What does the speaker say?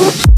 Thank you.